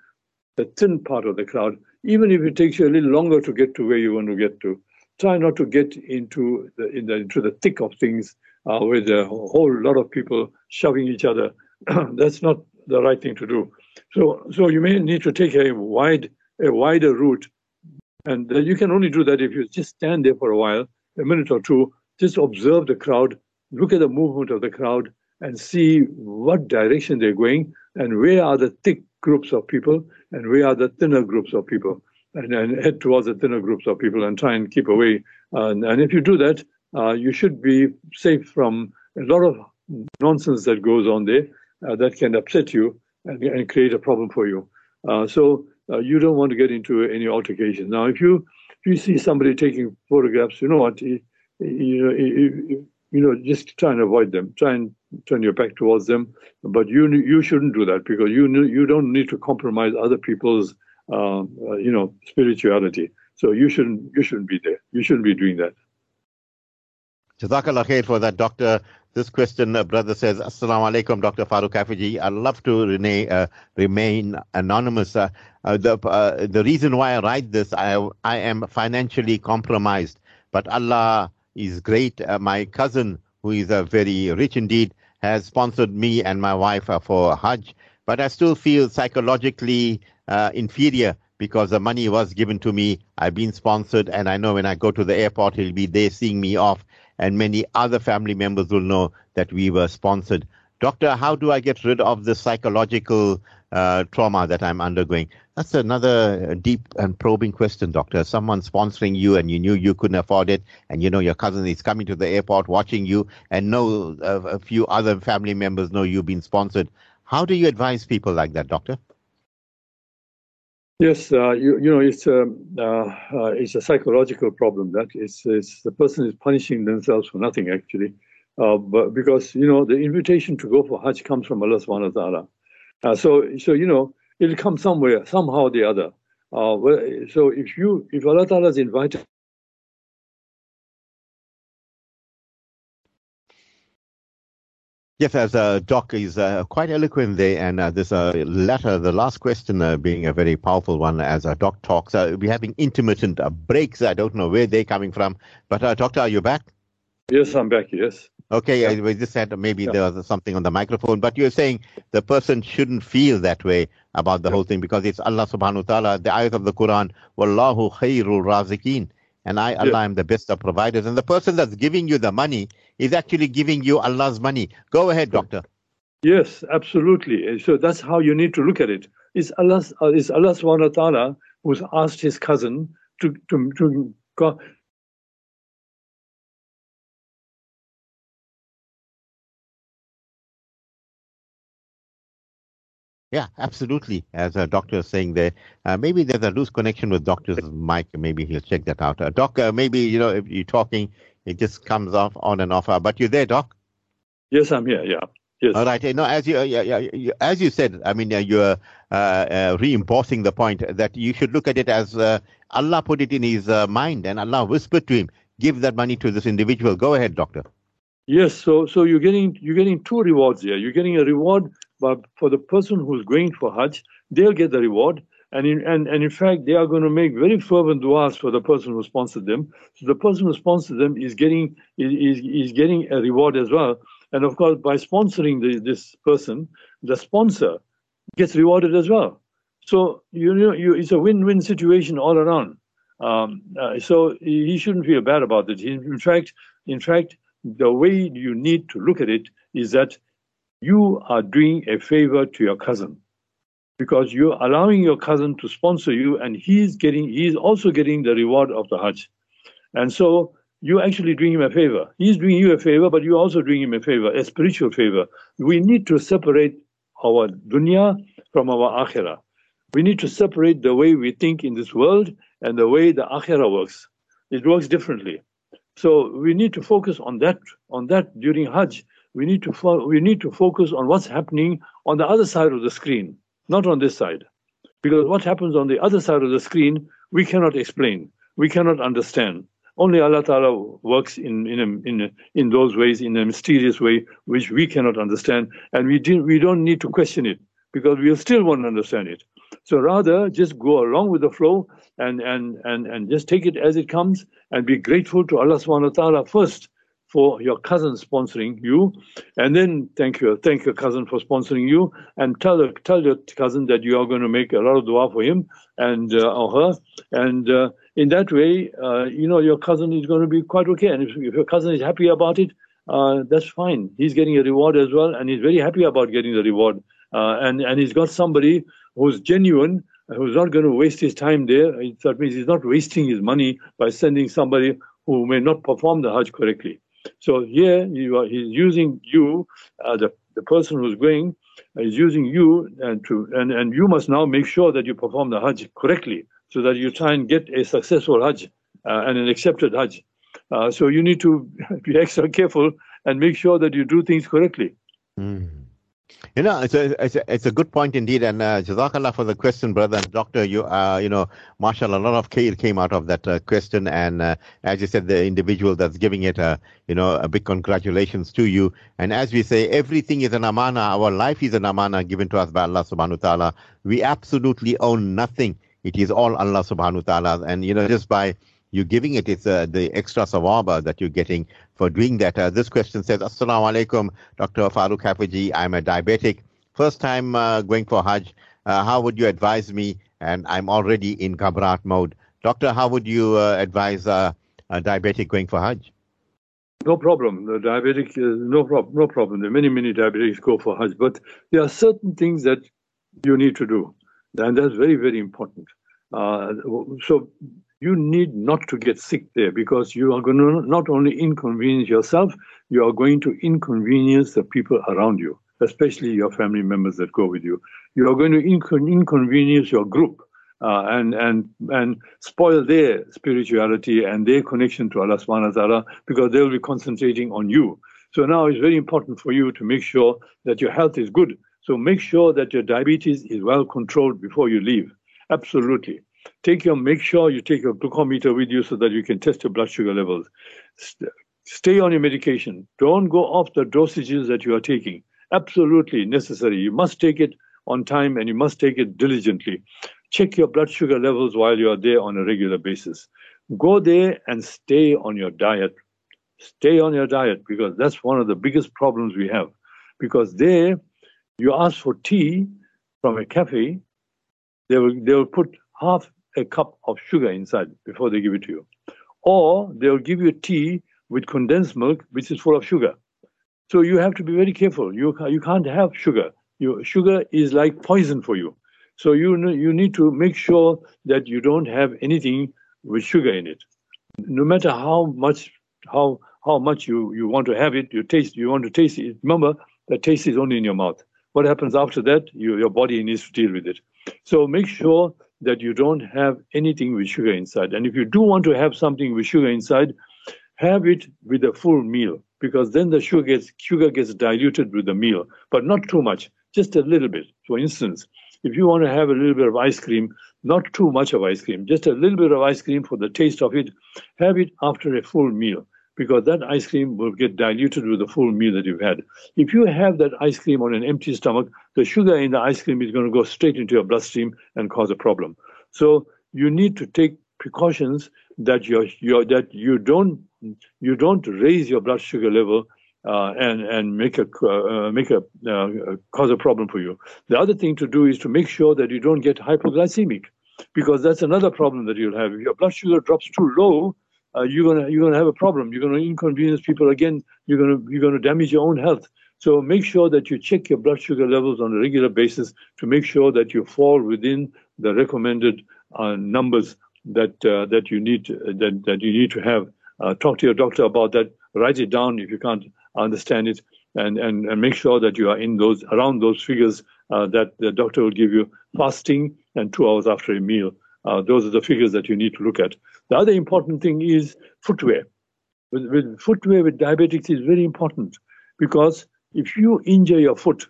the thin part of the crowd, even if it takes you a little longer to get to where you want to get to. Try not to get into the, in the into the thick of things uh, with a whole lot of people shoving each other. That's not the right thing to do. So so you may need to take a wide a wider route, and you can only do that if you just stand there for a while, a minute or two, just observe the crowd look at the movement of the crowd and see what direction they're going and where are the thick groups of people and we are the thinner groups of people and, and head towards the thinner groups of people and try and keep away. And, and if you do that, uh, you should be safe from a lot of nonsense that goes on there uh, that can upset you and, and, create a problem for you. Uh, so uh, you don't want to get into any altercation. Now, if you if you see somebody taking photographs, you know what? You know, just try and avoid them. Try and turn your back towards them. But you you shouldn't do that because you you don't need to compromise other people's uh, uh, you know spirituality. So you shouldn't you shouldn't be there. You shouldn't be doing that. Jazakallah khair for that, Doctor. This question, uh, brother says, Assalamu alaikum, Dr. Farouk Hafiji. I'd love to remain, uh, remain anonymous. Uh, uh the, uh, the reason why I write this, I, I am financially compromised, but Allah is great. Uh, my cousin, who is uh, very rich indeed, has sponsored me and my wife uh, for Hajj, but I still feel psychologically uh, inferior because the money was given to me. I've been sponsored, and I know when I go to the airport, he'll be there seeing me off, and many other family members will know that we were sponsored. Doctor, how do I get rid of the psychological uh, trauma that I'm undergoing? That's another deep and probing question, doctor. Someone sponsoring you and you knew you couldn't afford it, and you know your cousin is coming to the airport watching you, and know uh, a few other family members know you've been sponsored. How do you advise people like that, doctor? Yes, uh, you, you know, it's a, um, uh, uh, it's a psychological problem. That it's, it's the person is punishing themselves for nothing, actually. Uh, but because, you know, the invitation to go for Hajj comes from Allah subhanahu wa ta'ala. Uh, so, so, you know, it'll come somewhere, somehow or the other. Uh, so if you, if Allah Ta'ala is invited, Yes, as uh, Doc is uh, quite eloquent there, and uh, this uh, letter, the last question uh, being a very powerful one as uh, Doc talks. Uh, we're having intermittent uh, breaks. I don't know where they're coming from. But, uh, Doctor, are you back? Yes, I'm back, yes. Okay, yeah. we just said maybe yeah. there was something on the microphone, but you're saying the person shouldn't feel that way about the yeah. whole thing because it's Allah subhanahu wa ta'ala, the ayat of the Quran, Wallahu khairul razikin. And I, Allah, am the best of providers. And the person that's giving you the money is actually giving you Allah's money. Go ahead, doctor. Yes, absolutely. So that's how you need to look at it. It's Allah, uh, it's Allah subhanahu wa ta'ala who's asked his cousin to, to, to Yeah, absolutely. As a doctor is saying there, uh, maybe there's a loose connection with doctor's mic. Maybe he'll check that out. Uh, doc, uh, maybe you know if you're talking, it just comes off on and off. Uh, but you're there, doc. Yes, I'm here. Yeah. Yes. All right. No, as you, yeah, yeah, as you said, I mean, uh, you're uh, uh, reinforcing the point that you should look at it as uh, Allah put it in His uh, mind, and Allah whispered to him, "Give that money to this individual." Go ahead, doctor. Yes. So, so you're getting you're getting two rewards here. You're getting a reward but for the person who's going for Hajj, they'll get the reward. And in, and, and in fact, they are going to make very fervent du'as for the person who sponsored them. So the person who sponsored them is getting is, is getting a reward as well. And of course, by sponsoring the, this person, the sponsor gets rewarded as well. So you know, you, it's a win-win situation all around. Um, uh, so he shouldn't feel bad about it. In fact, in fact, the way you need to look at it is that you are doing a favor to your cousin. Because you're allowing your cousin to sponsor you and he's getting he's also getting the reward of the hajj. And so you're actually doing him a favor. He's doing you a favor but you're also doing him a favor a spiritual favor. We need to separate our dunya from our akhirah. We need to separate the way we think in this world and the way the akhirah works. It works differently. So we need to focus on that on that during hajj we need to fo- we need to focus on what's happening on the other side of the screen, not on this side, because what happens on the other side of the screen we cannot explain, we cannot understand. Only Allah Taala works in in a, in a, in those ways in a mysterious way which we cannot understand, and we did, we don't need to question it because we still won't understand it. So rather, just go along with the flow and and and and just take it as it comes and be grateful to Allah Subhanahu wa Taala first for your cousin sponsoring you, and then thank you, thank your cousin for sponsoring you, and tell tell your cousin that you are going to make a lot of dua for him and uh, or her, and uh, in that way, uh, you know your cousin is going to be quite okay, and if, if your cousin is happy about it, uh, that's fine. He's getting a reward as well, and he's very happy about getting the reward, uh, and and he's got somebody who's genuine. Who's not going to waste his time there? That means he's not wasting his money by sending somebody who may not perform the Hajj correctly. So here you are, he's using you, uh, the, the person who's going uh, is using you and to and, and you must now make sure that you perform the Hajj correctly so that you try and get a successful Hajj uh, and an accepted Hajj. Uh, so you need to be extra careful and make sure that you do things correctly. Mm. You know, it's a, it's a, it's a good point indeed. And uh, Jazakallah for the question, brother. And doctor, you, uh, you know, mashallah, a lot of care came out of that uh, question. And uh, as you said, the individual that's giving it, a, you know, a big congratulations to you. And as we say, everything is an amana. Our life is an amana given to us by Allah subhanahu wa ta'ala. We absolutely own nothing. It is all Allah subhanahu wa ta'ala. And, you know, just by you giving it, it's uh, the extra sawaba that you're getting for doing that. Uh, this question says, Assalamu alaikum, Dr. Farouk Kafejee. I'm a diabetic. First time uh, going for Hajj. Uh, how would you advise me? And I'm already in Ghabrat mode. Doctor, how would you uh, advise a diabetic going for Hajj? No problem. The diabetic, no, problem. no problem. There are many, many diabetics go for Hajj, but there are certain things that you need to do. And that's very, very important. Uh, so you need not to get sick there because you are going to not only inconvenience yourself, you are going to inconvenience the people around you, especially your family members that go with you. You are going to incon- inconvenience your group uh, and and and spoil their spirituality and their connection to Allah subhanahu wa ta'ala because they'll be concentrating on you. So now it's very important for you to make sure that your health is good. So make sure that your diabetes is well controlled before you leave. Absolutely take your make sure you take your glucometer with you so that you can test your blood sugar levels. Stay on your medication. Don't go off the dosages that you are taking. Absolutely necessary. You must take it on time and you must take it diligently. Check your blood sugar levels while you are there on a regular basis. Go there and stay on your diet. Stay on your diet because that's one of the biggest problems we have. Because there you ask for tea from a cafe they will they will put half a cup of sugar inside before they give it to you. Or they'll give you tea with condensed milk, which is full of sugar. So you have to be very careful. You, you can't have sugar. You, sugar is like poison for you. So you, you need to make sure that you don't have anything with sugar in it. No matter how much how how much you, you want to have it, you taste you want to taste it. Remember, the taste is only in your mouth. what happens after that? You, your body needs to deal with it. So make sure that you don't have anything with sugar inside. And if you do want to have something with sugar inside, have it with a full meal because then the sugar gets sugar gets diluted with the meal, but not too much, just a little bit. For instance, if you want to have a little bit of ice cream, not too much of ice cream, just a little bit of ice cream for the taste of it, have it after a full meal because that ice cream will get diluted with the full meal that you've had. If you have that ice cream on an empty stomach, the sugar in the ice cream is going to go straight into your bloodstream and cause a problem. So you need to take precautions that you that you don't you don't raise your blood sugar level uh, and and make a uh, make a uh, cause a problem for you. The other thing to do is to make sure that you don't get hypoglycemic, because that's another problem that you'll have. If your blood sugar drops too low, uh, you're gonna you're gonna have a problem. You're gonna inconvenience people again. You're gonna you're gonna damage your own health. So make sure that you check your blood sugar levels on a regular basis to make sure that you fall within the recommended uh, numbers that uh, that you need that that you need to have. talk to your doctor about that. Write it down if you can't understand it, and, and, and make sure that you are in those around those figures uh, that the doctor will give you fasting and two hours after a meal. Uh, those are the figures that you need to look at. The other important thing is footwear. With, with footwear with diabetics is very important because if you injure your foot,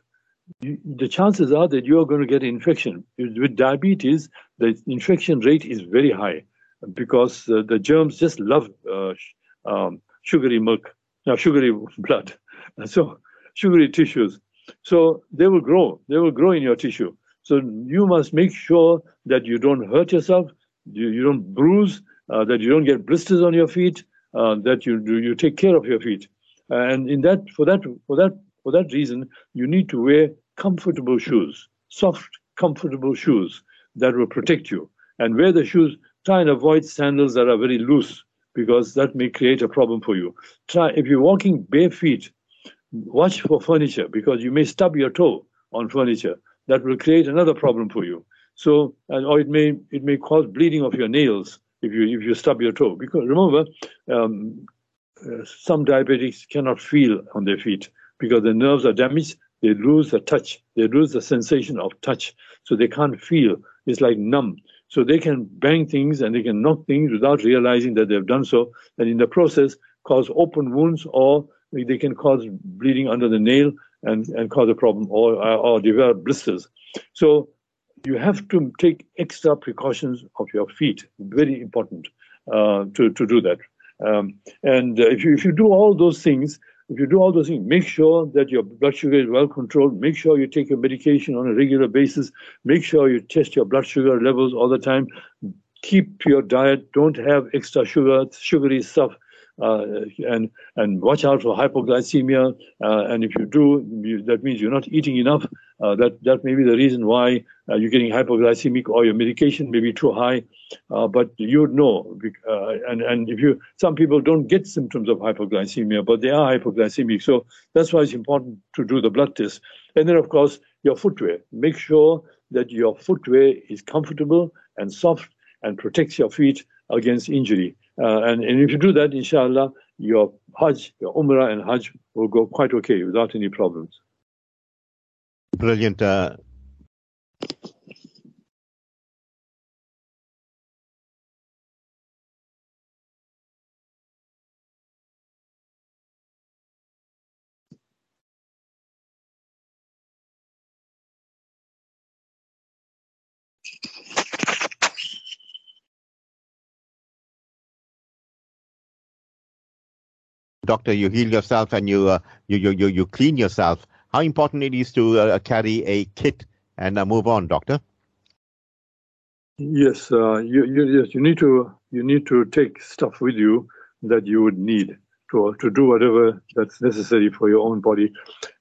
you, the chances are that you are going to get infection. With diabetes, the infection rate is very high because uh, the germs just love uh, um, sugary milk now sugary blood, so sugary tissues. So they will grow. They will grow in your tissue. So you must make sure that you don't hurt yourself, you, don't bruise, uh, that you don't get blisters on your feet, uh, that you you take care of your feet. And in that, for that, for that, for that reason, you need to wear comfortable shoes, soft, comfortable shoes that will protect you. And wear the shoes. Try and avoid sandals that are very loose because that may create a problem for you. Try if you're walking bare feet, watch for furniture because you may stub your toe on furniture. That will create another problem for you. So, or it may it may cause bleeding of your nails if you if you stub your toe. Because remember, um, uh, some diabetics cannot feel on their feet because the nerves are damaged. They lose the touch. They lose the sensation of touch, so they can't feel. It's like numb. So they can bang things and they can knock things without realizing that they've done so, and in the process cause open wounds or they can cause bleeding under the nail and, and cause a problem or, or develop blisters. So you have to take extra precautions of your feet. Very important uh, to, to do that. Um, and if, you, if you do all those things, if you do all those things, make sure that your blood sugar is well controlled. Make sure you take your medication on a regular basis. Make sure you test your blood sugar levels all the time. Keep your diet. Don't have extra sugar, sugary stuff uh, and and watch out for hypoglycemia. Uh, and if you do, you, that means you're not eating enough. Uh, that that may be the reason why uh, you're getting hypoglycemic or your medication may be too high. Uh, but you know. And and if you, some people don't get symptoms of hypoglycemia, but they are hypoglycemic. So that's why it's important to do the blood test. And then of course your footwear. Make sure that your footwear is comfortable and soft and protects your feet against injury. Uh, and, and if you do that, inshallah, your Hajj, your Umrah and Hajj will go quite okay without any problems. Brilliant. Uh, doctor, you heal yourself and you, uh, you, you, you, you clean yourself. How important it is to uh, carry a kit and uh, move on, doctor? Yes, uh, you, you, yes, you need to you need to take stuff with you that you would need to to do whatever that's necessary for your own body.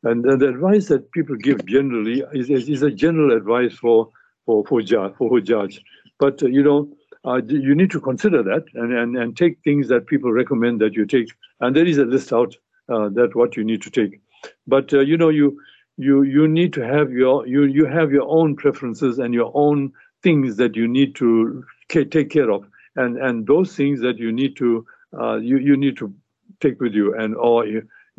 And, the advice that people give generally is, is, is a general advice for for for for Hujjaj. But uh, you know, uh, you need to consider that and, and, and take things that people recommend that you take. And there is a list out uh, that what you need to take. But uh, you know, you you you need to have your you you have your own preferences and your own things that you need to take care of, and and those things that you need to uh, you you need to take with you, and or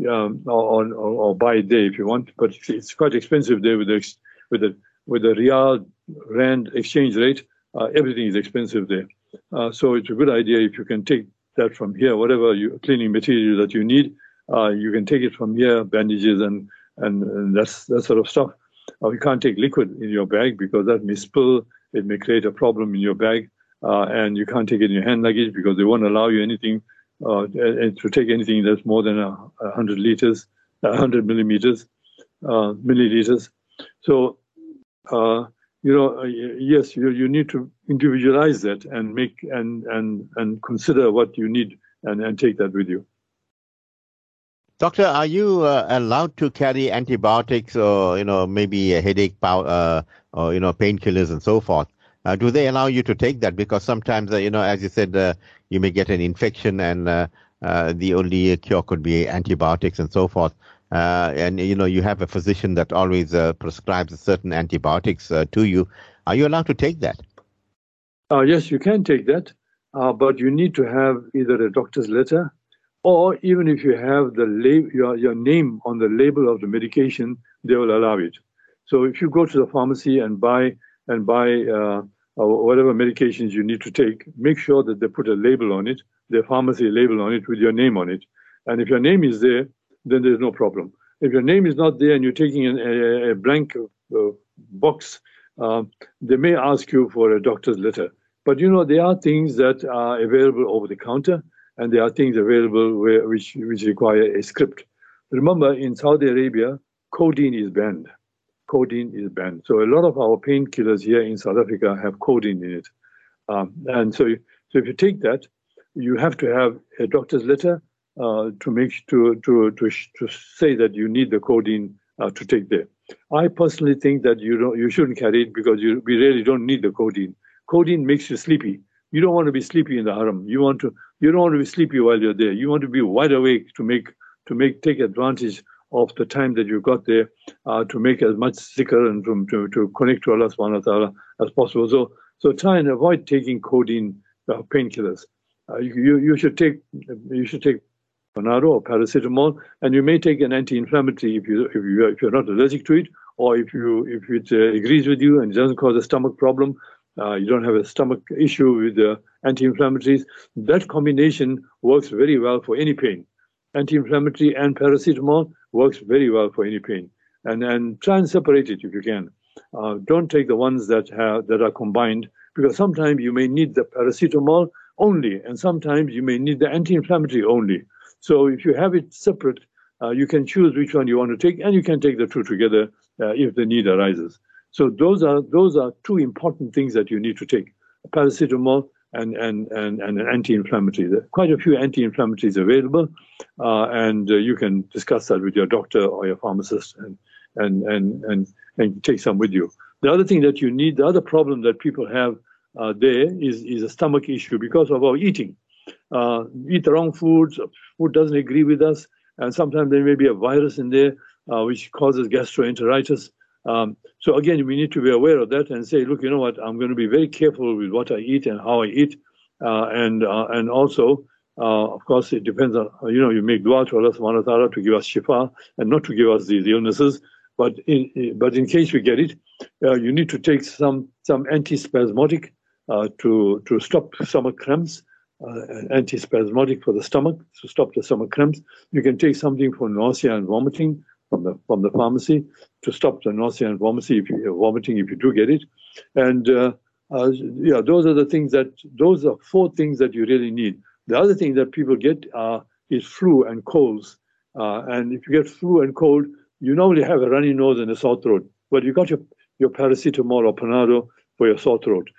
um, or, or, or, buy there if you want. But it's quite expensive there with the with the with the riyal rand exchange rate. Uh, everything is expensive there. Uh, so it's a good idea if you can take that from here, whatever you, cleaning material that you need, uh, you can take it from here, bandages and and, and that's that sort of stuff. Uh, you can't take liquid in your bag because that may spill. It may create a problem in your bag, uh, and you can't take it in your hand luggage because they won't allow you anything uh, to take anything that's more than a, a hundred liters, a hundred millimeters, uh, milliliters. So, uh, you know, uh, yes, you you need to individualize that and make and and and consider what you need and and take that with you. Doctor, are you uh, allowed to carry antibiotics or you know maybe a headache powder uh, or you know painkillers and so forth? Uh, do they allow you to take that? Because sometimes, uh, you know, as you said, you may get an infection, and the only cure could be antibiotics and so forth. Uh, and you know, you have a physician that always uh, prescribes certain antibiotics uh, to you. Are you allowed to take that? yes, you can take that, but you need to have either a doctor's letter or even if you have the lab- your, your name on the label of the medication, they will allow it. So if you go to the pharmacy and buy and buy uh, whatever medications you need to take, make sure that they put a label on it, the pharmacy label on it with your name on it. And if your name is there, then there's no problem. If your name is not there and you're taking an, a, a, blank uh, box, uh, they may ask you for a doctor's letter. But you know, there are things that are available over the counter and there are things available where, which, which require a script. Remember, in Saudi Arabia, codeine is banned. Codeine is banned. So a lot of our painkillers here in South Africa have codeine in it. Um, and so, so if you take that, you have to have a doctor's letter uh, to make to, to to to say that you need the codeine uh, to take there. I personally think that you don't you shouldn't carry it because you we really don't need the codeine. Codeine makes you sleepy. You don't want to be sleepy in the haram. You want to you don't want to be sleepy while you're there. You want to be wide awake to make to make take advantage of the time that you got there uh, to make as much zikr and to, to, to connect to Allah subhanahu wa ta'ala as possible. So so try and avoid taking codeine uh, painkillers. Uh, you, you should take you should take Panado or paracetamol, and you may take an anti-inflammatory if you if you if you're not allergic to it, or if you if it uh, agrees with you and it doesn't cause a stomach problem, uh, you don't have a stomach issue with the anti-inflammatories. That combination works very well for any pain. Anti-inflammatory and paracetamol works very well for any pain. And and try and separate it if you can. Uh, don't take the ones that have that are combined because sometimes you may need the paracetamol only, and sometimes you may need the anti-inflammatory only. So if you have it separate, uh, you can choose which one you want to take, and you can take the two together uh, if the need arises. So those are those are two important things that you need to take: paracetamol and and and, and an anti-inflammatory. There are quite a few anti-inflammatories available, uh, and uh, you can discuss that with your doctor or your pharmacist, and and and and and take some with you. The other thing that you need, the other problem that people have uh, there is is a stomach issue because of our eating. Uh, eat the wrong foods, food doesn't agree with us, and sometimes there may be a virus in there uh, which causes gastroenteritis. Um, so again, we need to be aware of that and say, look, you know what? I'm going to be very careful with what I eat and how I eat, uh, and uh, and also, uh, of course, it depends on you know you make dua to Allah Subhanahu wa Taala to give us shifa and not to give us these illnesses. But in but in case we get it, uh, you need to take some some antispasmodic uh, to to stop stomach cramps. Uh, antispasmodic for the stomach to stop the stomach cramps. You can take something for nausea and vomiting from the from the pharmacy to stop the nausea and vomiting if you vomiting if you do get it, and uh, uh, yeah, those are the things that those are four things that you really need. The other thing that people get uh, is flu and colds, uh, and if you get flu and cold, you normally have a runny nose and a sore throat. But you got your your paracetamol or Panado for your sore throat.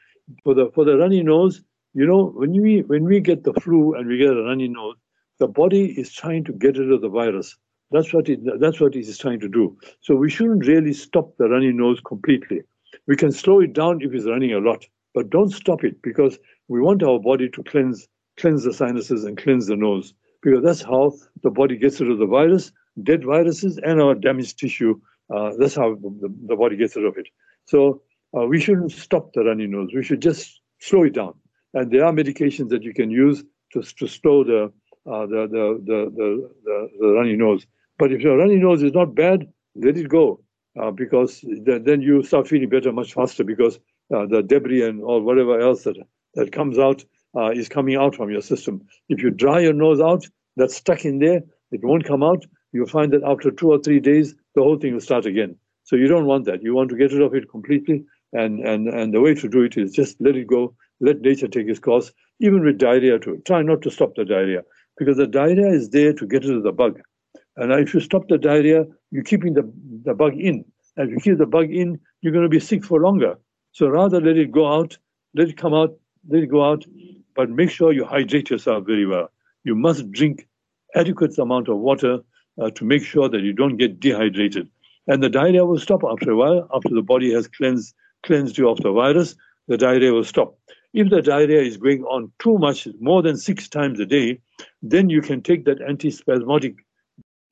For the for the runny nose, you know when we when we get the flu and we get a runny nose, the body is trying to get rid of the virus. That's what it, that's what it is trying to do. So we shouldn't really stop the runny nose completely. We can slow it down if it's running a lot, but don't stop it because we want our body to cleanse cleanse the sinuses and cleanse the nose because that's how the body gets rid of the virus, dead viruses, and our damaged tissue. Uh, that's how the, the, body gets rid of it. So uh, we shouldn't stop the runny nose. We should just slow it down. And there are medications that you can use to, to slow the uh, the, the, the, the, the, runny nose. But if your runny nose is not bad, let it go uh, because then, then you start feeling better much faster because uh, the debris and or whatever else that, that comes out uh, is coming out from your system. If you dry your nose out, that's stuck in there, it won't come out. You'll find that after two or three days, the whole thing will start again. So you don't want that. You want to get rid of it completely. And, and, and the way to do it is just let it go, let nature take its course, even with diarrhea too. Try not to stop the diarrhea because the diarrhea is there to get rid of the bug. And if you stop the diarrhea, you're keeping the, the bug in. And if you keep the bug in, you're going to be sick for longer. So rather let it go out, let it come out, let it go out, but make sure you hydrate yourself very well. You must drink adequate amount of water uh, to make sure that you don't get dehydrated. And the diarrhea will stop after a while. After the body has cleansed, cleansed you of the virus, the diarrhea will stop. If the diarrhea is going on too much, more than six times a day, then you can take that antispasmodic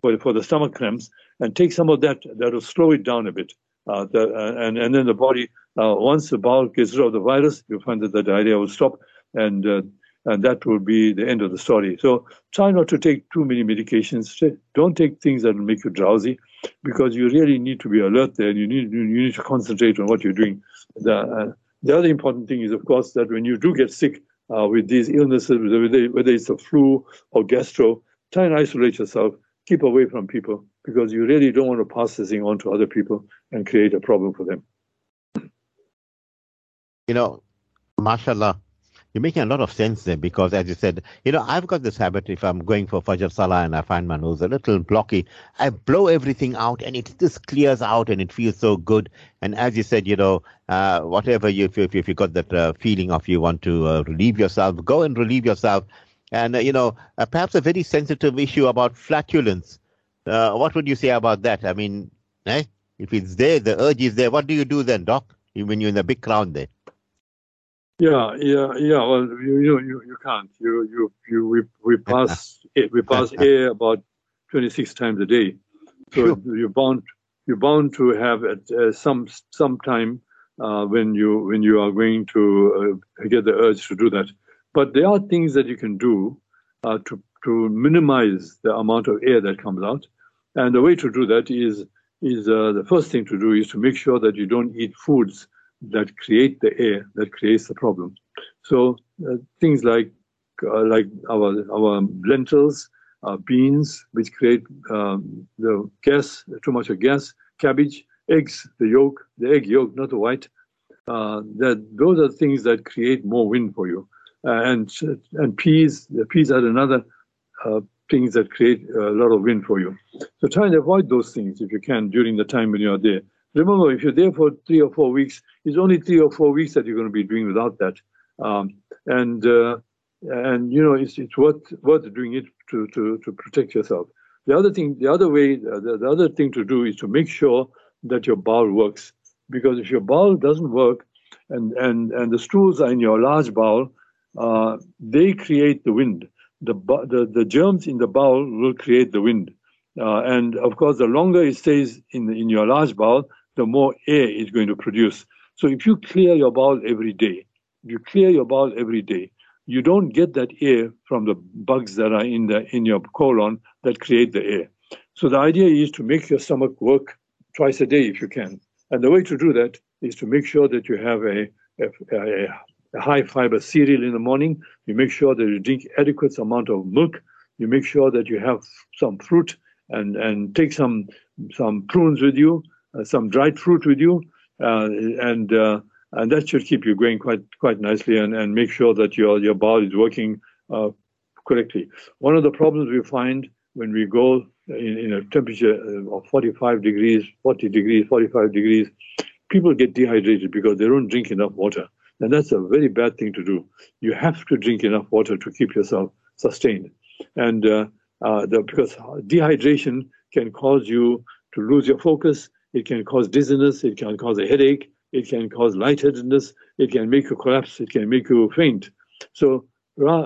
for, for the stomach cramps and take some of that. That will slow it down a bit. Uh, the, uh, and, and then the body, uh, once the bowel gets rid of the virus, you'll find that the diarrhea will stop. And uh, and that will be the end of the story. So try not to take too many medications. Don't take things that will make you drowsy, because you really need to be alert there. And you need you need to concentrate on what you're doing. The uh, the other important thing is, of course, that when you do get sick uh, with these illnesses, whether, it's the flu or gastro, try and isolate yourself. Keep away from people because you really don't want to pass this thing on to other people and create a problem for them. You know, mashallah, you're making a lot of sense there because, as you said, you know, I've got this habit if I'm going for Fajr Salah and I find my nose a little blocky, I blow everything out and it just clears out and it feels so good. And as you said, you know, uh, whatever you, if you, if you got that uh, feeling of you want to uh, relieve yourself, go and relieve yourself. And, uh, you know, uh, perhaps a very sensitive issue about flatulence. Uh, what would you say about that? I mean, eh? if it's there, the urge is there, what do you do then, Doc, when you're in a big crowd there? Yeah, yeah, yeah. Well, you you you, you can't. You you you we we pass we pass air about twenty six times a day, so sure. you're bound you're bound to have at uh, some some time uh, when you when you are going to uh, get the urge to do that. But there are things that you can do uh, to to minimize the amount of air that comes out, and the way to do that is is uh, the first thing to do is to make sure that you don't eat foods that create the air that creates the problem. So uh, things like uh, like our our lentils, uh, beans, which create um, the gas, too much of gas, cabbage, eggs, the yolk, the egg yolk, not the white. Uh, that those are things that create more wind for you. Uh, and and peas, the peas are another uh, things that create a lot of wind for you. So try and avoid those things if you can during the time when you are there. Remember, if you're there for three or four weeks, it's only three or four weeks that you're going to be doing without that. Um, and uh, and you know it's it's worth worth doing it to to to protect yourself. The other thing, the other way, the, the other thing to do is to make sure that your bowel works. Because if your bowel doesn't work, and and and the stools are in your large bowel, uh, they create the wind. The, the the germs in the bowel will create the wind. Uh, and of course, the longer it stays in in your large bowel, the more air it's going to produce. So if you clear your bowel every day, you clear your bowel every day, you don't get that air from the bugs that are in the in your colon that create the air. So the idea is to make your stomach work twice a day if you can. And the way to do that is to make sure that you have a, a, a high fiber cereal in the morning. You make sure that you drink adequate amount of milk. You make sure that you have some fruit and, and take some some prunes with you some dried fruit with you, uh, and uh, and that should keep you going quite quite nicely and, and make sure that your your bowel is working correctly. One of the problems we find when we go in, in a temperature of 45 degrees, 40 degrees, 45 degrees, people get dehydrated because they don't drink enough water. And that's a very bad thing to do. You have to drink enough water to keep yourself sustained. And uh, uh, the, because dehydration can cause you to lose your focus, it can cause dizziness, it can cause a headache, it can cause lightheadedness, it can make you collapse, it can make you faint. So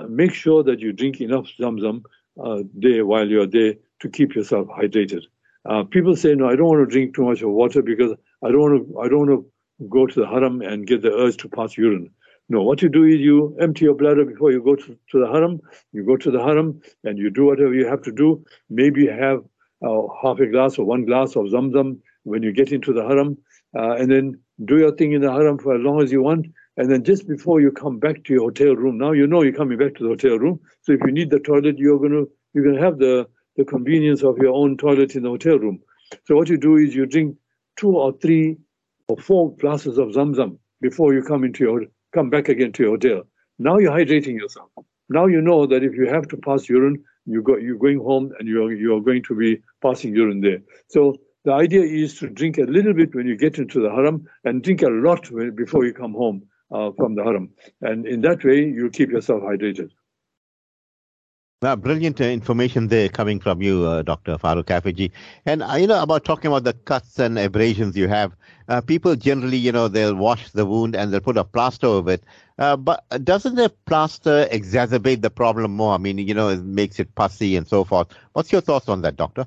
make sure that you drink enough zamzam uh, there while you're there to keep yourself hydrated. Uh, people say, no, I don't want to drink too much of water because I don't want to, I don't want to go to the haram and get the urge to pass urine. No, what you do is you empty your bladder before you go to, to the haram. You go to the haram and you do whatever you have to do. Maybe have uh, half a glass or one glass of zamzam when you get into the haram, uh, and then do your thing in the haram for as long as you want. And then just before you come back to your hotel room, now you know you're coming back to the hotel room. So if you need the toilet, you're gonna you're gonna have the the convenience of your own toilet in the hotel room. So what you do is you drink two or three or four glasses of zamzam before you come into your come back again to your hotel. Now you're hydrating yourself. Now you know that if you have to pass urine, you go you're going home and you're you're going to be passing urine there. So the idea is to drink a little bit when you get into the haram and drink a lot when, before you come home uh, from the haram. And in that way, you keep yourself hydrated. Now, brilliant uh, information there coming from you, uh, Dr. Farouk Kafejee. And, uh, you know, about talking about the cuts and abrasions you have, uh, people generally, you know, they'll wash the wound and they'll put a plaster over it. Uh, but doesn't the plaster exacerbate the problem more? I mean, you know, it makes it pussy and so forth. What's your thoughts on that, doctor?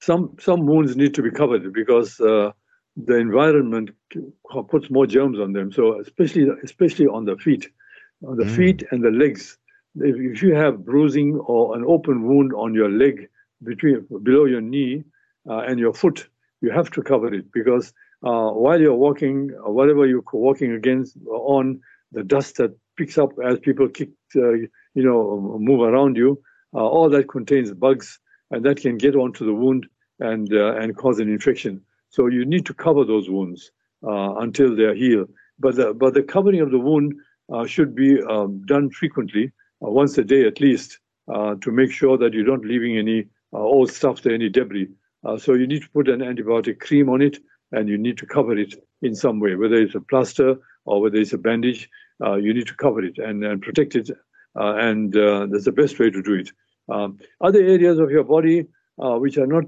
Some some wounds need to be covered because uh, the environment puts more germs on them. So especially especially on the feet, on the mm. feet and the legs. If, if you have bruising or an open wound on your leg between below your knee uh, and your foot, you have to cover it because uh, while you're walking, uh, whatever you're walking against uh, on, the dust that picks up as people kick, uh, you know, move around you, uh, all that contains bugs, and that can get onto the wound and uh, and cause an infection. So you need to cover those wounds until they're healed. But the, but the covering of the wound should be um, done frequently, once a day at least, to make sure that you're not leaving any old stuff there, any debris. so you need to put an antibiotic cream on it and you need to cover it in some way, whether it's a plaster or whether it's a bandage. Uh, you need to cover it and, and protect it, uh, and uh, that's the best way to do it. Um, other areas of your body uh, which are not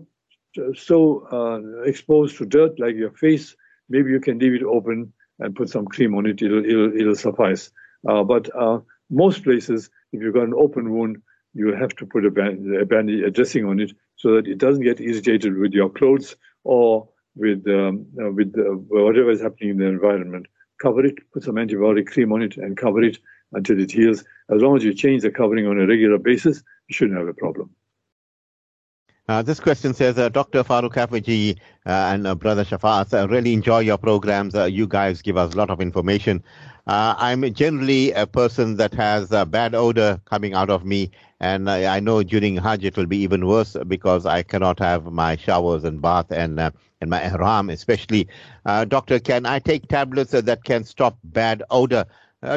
uh, so uh, exposed to dirt, like your face, maybe you can leave it open and put some cream on it. It'll it'll, it'll suffice. but most places, if you've got an open wound, you have to put a, band, a bandage, a dressing on it, so that it doesn't get irritated with your clothes or with um, with uh, whatever is happening in the environment. Cover it, put some antibiotic cream on it, and cover it until it heals. As long as you change the covering on a regular basis, you shouldn't have a problem. Uh, this question says, uh, Dr. Farouk Kafejee uh, and uh, Brother Shafaat, uh, really enjoy your programs. Uh, you guys give us a lot of information. I'm generally a person that has a bad odor coming out of me, and I know during Hajj it will be even worse because I cannot have my showers and bath and and my ihram especially. doctor, can I take tablets that can stop bad odor?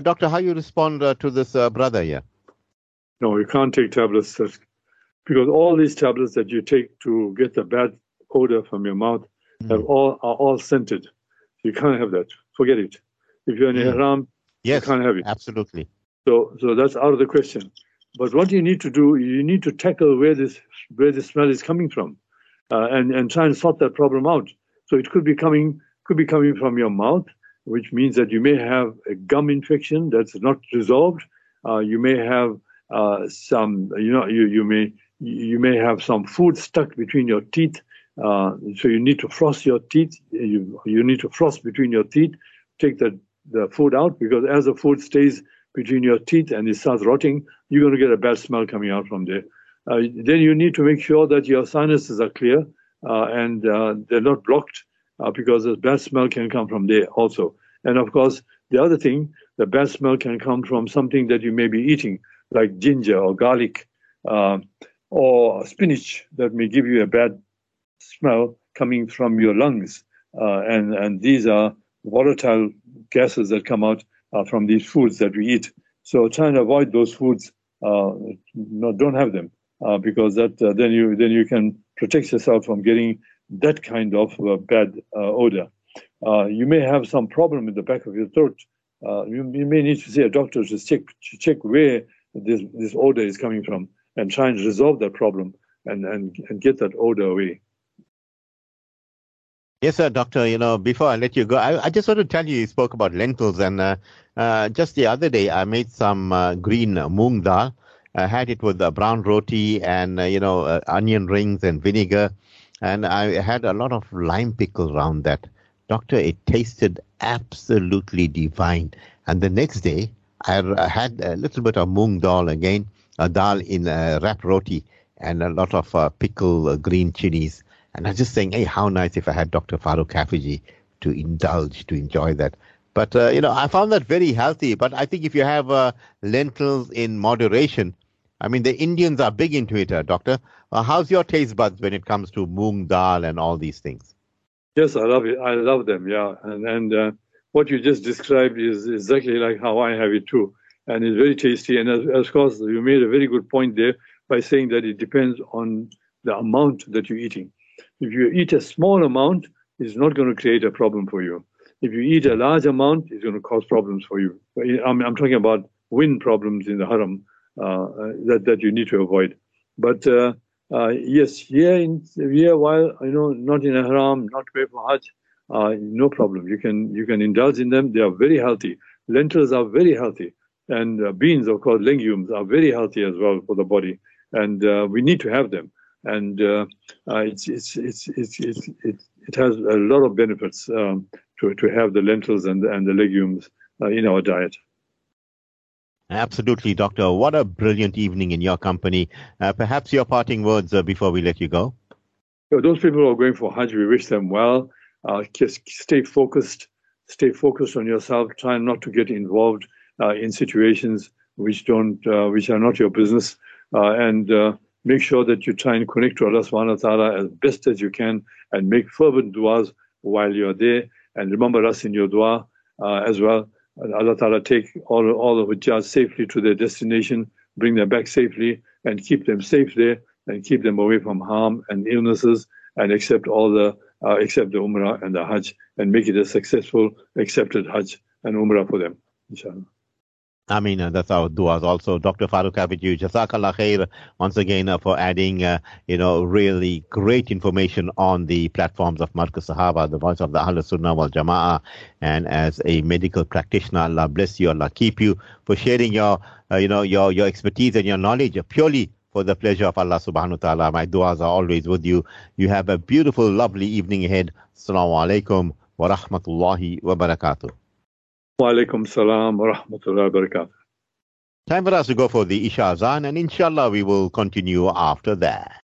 Doctor, how you respond to this brother here? No, you can't take tablets that because all these tablets that you take to get the bad odor from your mouth mm. have all are all scented. You can't have that. Forget it. If you're in mm. Ihram, yes, you can't have it. Absolutely. So so that's out of the question. But what you need to do, you need to tackle where this where the smell is coming from, uh, and and try and sort that problem out. So it could be coming could be coming from your mouth, which means that you may have a gum infection that's not resolved. Uh, you may have uh, some, you know, you you may you may have some food stuck between your teeth. Uh, so you need to floss your teeth. You, you need to floss between your teeth, take the, the food out because as the food stays between your teeth and it starts rotting, you're going to get a bad smell coming out from there. Uh, then you need to make sure that your sinuses are clear uh, and uh, they're not blocked uh, because the bad smell can come from there also. And of course, the other thing, the bad smell can come from something that you may be eating, like ginger or garlic. Uh, or spinach that may give you a bad smell coming from your lungs. Uh, and, and these are volatile gases that come out uh, from these foods that we eat. So try and avoid those foods. Uh, no, don't have them uh, because that then you then you can protect yourself from getting that kind of uh, bad odor. you may have some problem in the back of your throat. You, you, may need to see a doctor to check to check where this this odor is coming from and try and resolve that problem and, and, and get that odor away. Yes, sir, doctor. You know, before I let you go, I, I just want to tell you, you spoke about lentils, and uh, uh, just the other day, I made some uh, green moong dal. I had it with brown roti and uh, you know uh, onion rings and vinegar, and I had a lot of lime pickle around that. Doctor, it tasted absolutely divine. And the next day, I had a little bit of mung dal again, a dal in a wrap roti, and a lot of uh, pickle uh, green chilies. And I was just saying, hey, how nice if I had Dr. Farouk Kafejee to indulge, to enjoy that. But, uh, you know, I found that very healthy. But I think if you have uh, lentils in moderation, I mean, the Indians are big into it, uh, Doctor. Uh, how's your taste buds when it comes to mung dal and all these things? Yes, I love it. I love them, yeah. And, and uh, what you just described is exactly like how I have it too. And it's very tasty. And of course, you made a very good point there by saying that it depends on the amount that you're eating. If you eat a small amount, it's not going to create a problem for you. If you eat a large amount, it's going to cause problems for you. I'm, I'm talking about wind problems in the haram that, that you need to avoid. But uh, uh, yes, here in here, while you know not in haram, not pay for Hajj, uh, no problem. You can you can indulge in them. They are very healthy. Lentils are very healthy, and uh, beans, of course, legumes are very healthy as well for the body, and uh, we need to have them. And uh, uh, it's, it's, it's, it's, it's, it, has a lot of benefits um, to, to have the lentils and, and the legumes in our diet. Absolutely, Doctor. What a brilliant evening in your company. Uh, perhaps your parting words uh, before we let you go. So those people who are going for Hajj, we wish them well. Uh, just stay focused. Stay focused on yourself. Try not to get involved uh, in situations which don't, uh, which are not your business, uh, and make sure that you try and connect to Allah Subhanahu wa Taala as best as you can, and make fervent du'as while you're there. And remember us in your dua as well. Allah Ta'ala take all, all of Hujjaj safely to their destination, bring them back safely, and keep them safe there, and keep them away from harm and illnesses, and accept all the uh, accept the Umrah and the Hajj, and make it a successful, accepted Hajj and Umrah for them, inshallah. I mean, uh, that's our duas also. Dr. Farouk Kafejee, Jazakallah khair once again uh, for adding, uh, you know, really great information on the platforms of Markaz Sahaba, the voice of the Ahl Sunnah wal Jama'ah. And as a medical practitioner, Allah bless you, Allah keep you for sharing your, uh, you know, your, your expertise and your knowledge purely for the pleasure of Allah subhanahu wa ta'ala. My duas are always with you. You have a beautiful, lovely evening ahead. Assalamu alaikum wa rahmatullahi wa barakatuh. Wa alaikum salam wa rahmatullahi wa barakatuh. Time for us to go for the Isha Azan, and inshallah we will continue after that.